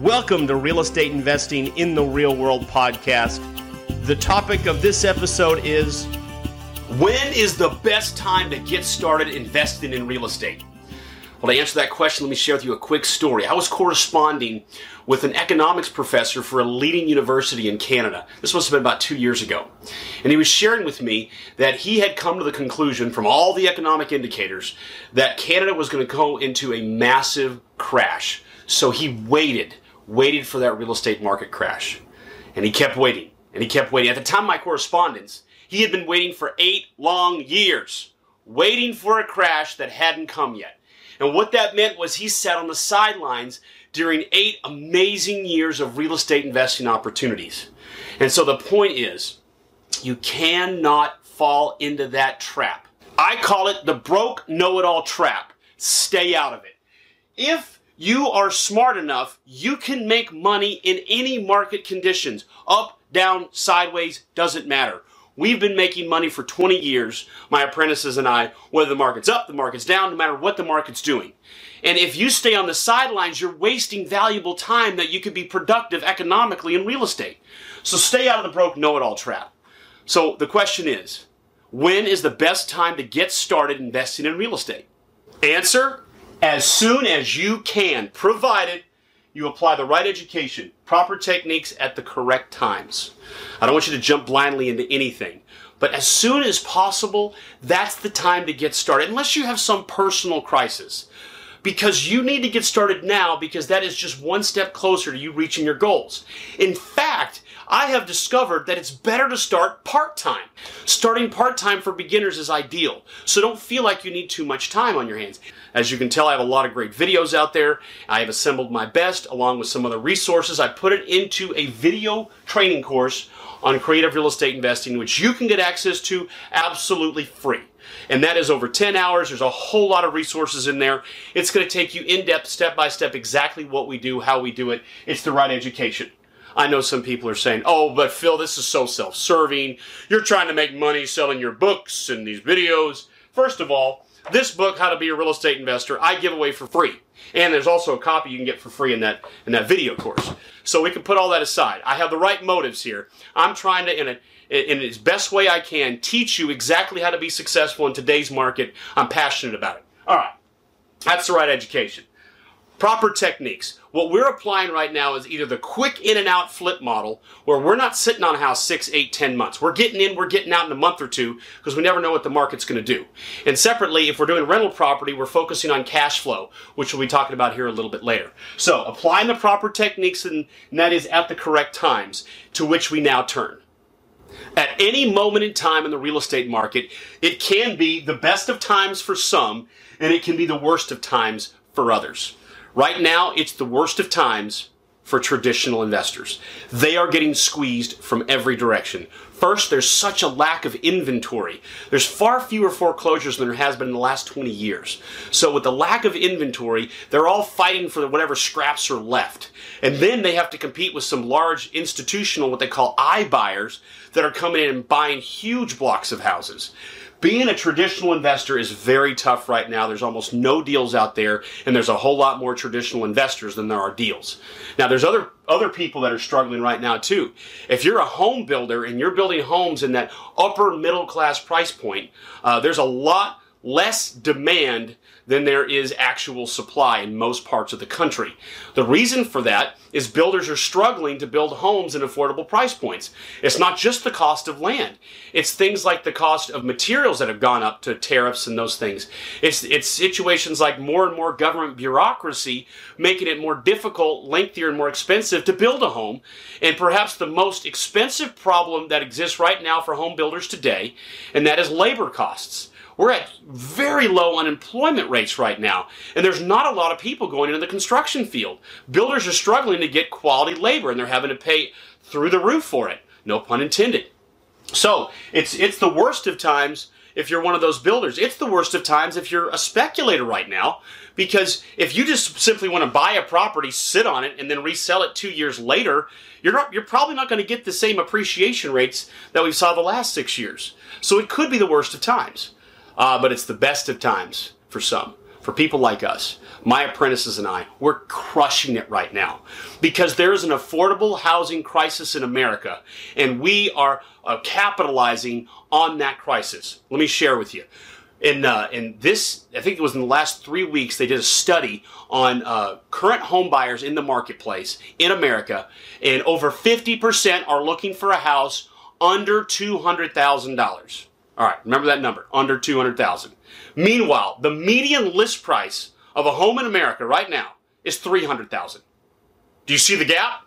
Welcome to Real Estate Investing in the Real World podcast. The topic of this episode is When is the best time to get started investing in real estate? Well, to answer that question, let me share with you a quick story. I was corresponding with an economics professor for a leading university in Canada. This must have been about two years ago. And he was sharing with me that he had come to the conclusion from all the economic indicators that Canada was going to go into a massive crash. So he waited, waited for that real estate market crash. And he kept waiting, and he kept waiting. At the time of my correspondence, he had been waiting for eight long years, waiting for a crash that hadn't come yet. And what that meant was he sat on the sidelines during eight amazing years of real estate investing opportunities. And so the point is, you cannot fall into that trap. I call it the broke know it all trap. Stay out of it. If you are smart enough, you can make money in any market conditions. Up, down, sideways, doesn't matter. We've been making money for 20 years, my apprentices and I, whether the market's up, the market's down, no matter what the market's doing. And if you stay on the sidelines, you're wasting valuable time that you could be productive economically in real estate. So stay out of the broke know it all trap. So the question is, when is the best time to get started investing in real estate? Answer, as soon as you can, provided you apply the right education, proper techniques at the correct times. I don't want you to jump blindly into anything. But as soon as possible, that's the time to get started, unless you have some personal crisis. Because you need to get started now because that is just one step closer to you reaching your goals. In fact, I have discovered that it's better to start part time. Starting part time for beginners is ideal. So don't feel like you need too much time on your hands. As you can tell, I have a lot of great videos out there. I have assembled my best along with some other resources. I put it into a video training course on creative real estate investing, which you can get access to absolutely free. And that is over 10 hours. There's a whole lot of resources in there. It's going to take you in depth, step by step, exactly what we do, how we do it. It's the right education. I know some people are saying, oh, but Phil, this is so self serving. You're trying to make money selling your books and these videos. First of all, this book, How to Be a Real Estate Investor, I give away for free. And there's also a copy you can get for free in that in that video course. So we can put all that aside. I have the right motives here. I'm trying to, in a in its best way I can, teach you exactly how to be successful in today's market. I'm passionate about it. All right. That's the right education. Proper techniques. What we're applying right now is either the quick in and out flip model, where we're not sitting on a house six, eight, ten months. We're getting in, we're getting out in a month or two, because we never know what the market's going to do. And separately, if we're doing rental property, we're focusing on cash flow, which we'll be talking about here a little bit later. So, applying the proper techniques, and that is at the correct times, to which we now turn. At any moment in time in the real estate market, it can be the best of times for some, and it can be the worst of times for others. Right now, it's the worst of times for traditional investors. They are getting squeezed from every direction. First, there's such a lack of inventory. There's far fewer foreclosures than there has been in the last 20 years. So with the lack of inventory, they're all fighting for whatever scraps are left. And then they have to compete with some large institutional, what they call iBuyers, that are coming in and buying huge blocks of houses being a traditional investor is very tough right now. There's almost no deals out there, and there's a whole lot more traditional investors than there are deals. Now, there's other other people that are struggling right now too. If you're a home builder and you're building homes in that upper middle class price point, uh, there's a lot less demand than there is actual supply in most parts of the country. The reason for that is builders are struggling to build homes in affordable price points. It's not just the cost of land. It's things like the cost of materials that have gone up to tariffs and those things. It's it's situations like more and more government bureaucracy making it more difficult, lengthier and more expensive to build a home. And perhaps the most expensive problem that exists right now for home builders today, and that is labor costs. We're at very low unemployment rates right now, and there's not a lot of people going into the construction field. Builders are struggling to get quality labor, and they're having to pay through the roof for it. No pun intended. So it's it's the worst of times if you're one of those builders. It's the worst of times if you're a speculator right now, because if you just simply want to buy a property, sit on it, and then resell it two years later, you're not you're probably not going to get the same appreciation rates that we saw the last six years. So it could be the worst of times uh, but it's the best of times for some. For people like us, my apprentices and I, we're crushing it right now because there's an affordable housing crisis in America and we are uh, capitalizing on that crisis. Let me share with you. In, uh, in this, I think it was in the last three weeks, they did a study on uh, current home buyers in the marketplace in America, and over 50% are looking for a house under $200,000. All right, remember that number, under 200,000. Meanwhile, the median list price of a home in America right now is 300,000. Do you see the gap?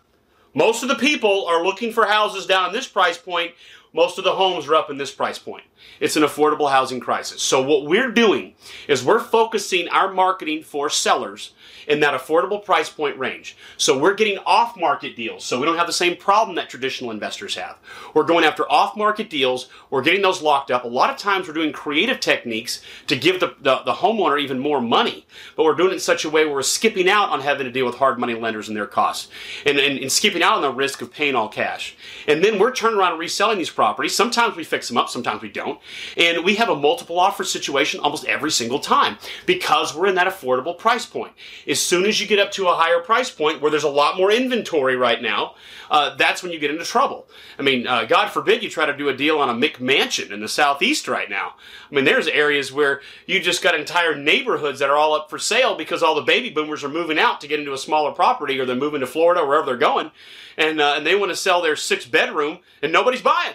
Most of the people are looking for houses down in this price point. Most of the homes are up in this price point. It's an affordable housing crisis. So what we're doing is we're focusing our marketing for sellers in that affordable price point range. So we're getting off market deals. So we don't have the same problem that traditional investors have. We're going after off market deals. We're getting those locked up. A lot of times we're doing creative techniques to give the, the, the homeowner even more money, but we're doing it in such a way where we're skipping out on having to deal with hard money lenders and their costs and, and, and skipping out on the risk of paying all cash. And then we're turning around and reselling these properties. Sometimes we fix them up, sometimes we don't. And we have a multiple offer situation almost every single time because we're in that affordable price point. As soon as you get up to a higher price point where there's a lot more inventory right now, uh, that's when you get into trouble. I mean, uh, God forbid you try to do a deal on a McMansion in the southeast right now. I mean, there's areas where you just got entire neighborhoods that are all up for sale because all the baby boomers are moving out to get into a smaller property or they're moving to Florida or wherever they're going, and uh, and they want to sell their six bedroom and nobody's buying.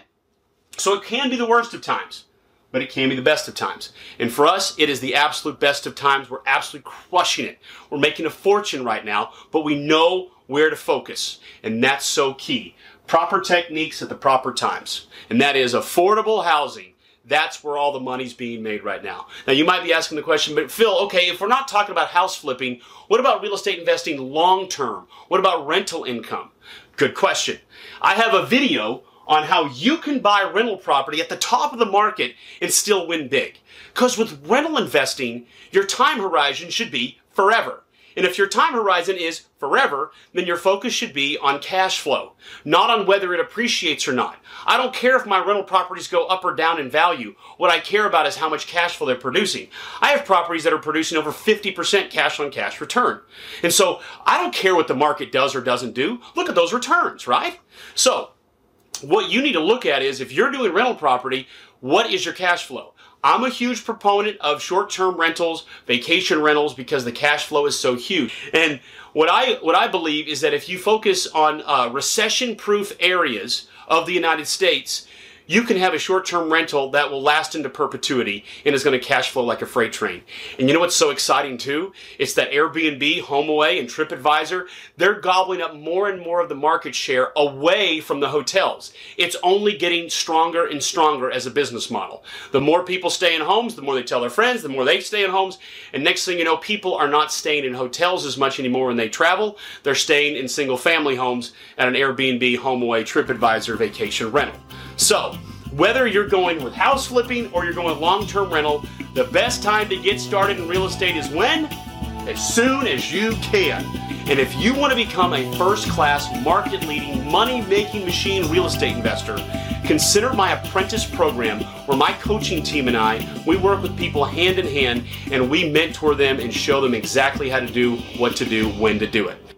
So it can be the worst of times but it can be the best of times. And for us, it is the absolute best of times. We're absolutely crushing it. We're making a fortune right now, but we know where to focus. And that's so key. Proper techniques at the proper times. And that is affordable housing. That's where all the money's being made right now. Now, you might be asking the question, but Phil, okay, if we're not talking about house flipping, what about real estate investing long term? What about rental income? Good question. I have a video on how you can buy rental property at the top of the market and still win big. Because with rental investing, your time horizon should be forever. And if your time horizon is forever, then your focus should be on cash flow, not on whether it appreciates or not. I don't care if my rental properties go up or down in value. What I care about is how much cash flow they're producing. I have properties that are producing over 50% cash on cash return. And so I don't care what the market does or doesn't do. Look at those returns, right? So what you need to look at is if you're doing rental property, what is your cash flow? I'm a huge proponent of short-term rentals, vacation rentals because the cash flow is so huge. And what I what I believe is that if you focus on uh, recession-proof areas of the United States, you can have a short-term rental that will last into perpetuity and is going to cash flow like a freight train. And you know what's so exciting too? It's that Airbnb, HomeAway, and TripAdvisor, they're gobbling up more and more of the market share away from the hotels. It's only getting stronger and stronger as a business model. The more people stay in homes, the more they tell their friends, the more they stay in homes, and next thing you know, people are not staying in hotels as much anymore when they travel. They're staying in single family homes at an Airbnb, HomeAway, TripAdvisor vacation rental. So, whether you're going with house flipping or you're going long term rental, the best time to get started in real estate is when? As soon as you can. And if you want to become a first class, market leading, money making machine real estate investor, consider my apprentice program where my coaching team and I, we work with people hand in hand and we mentor them and show them exactly how to do what to do, when to do it.